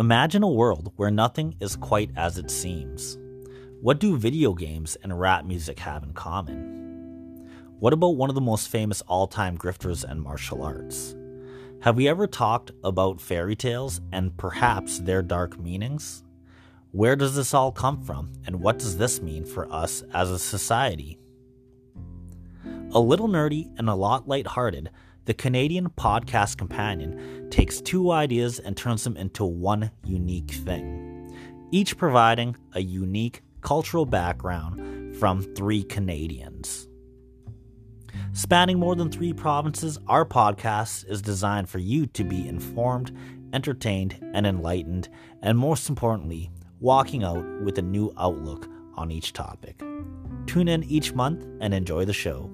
Imagine a world where nothing is quite as it seems. What do video games and rap music have in common? What about one of the most famous all time grifters and martial arts? Have we ever talked about fairy tales and perhaps their dark meanings? Where does this all come from, and what does this mean for us as a society? A little nerdy and a lot lighthearted, the Canadian Podcast Companion takes two ideas and turns them into one unique thing, each providing a unique cultural background from three Canadians. Spanning more than three provinces, our podcast is designed for you to be informed, entertained, and enlightened, and most importantly, walking out with a new outlook on each topic. Tune in each month and enjoy the show.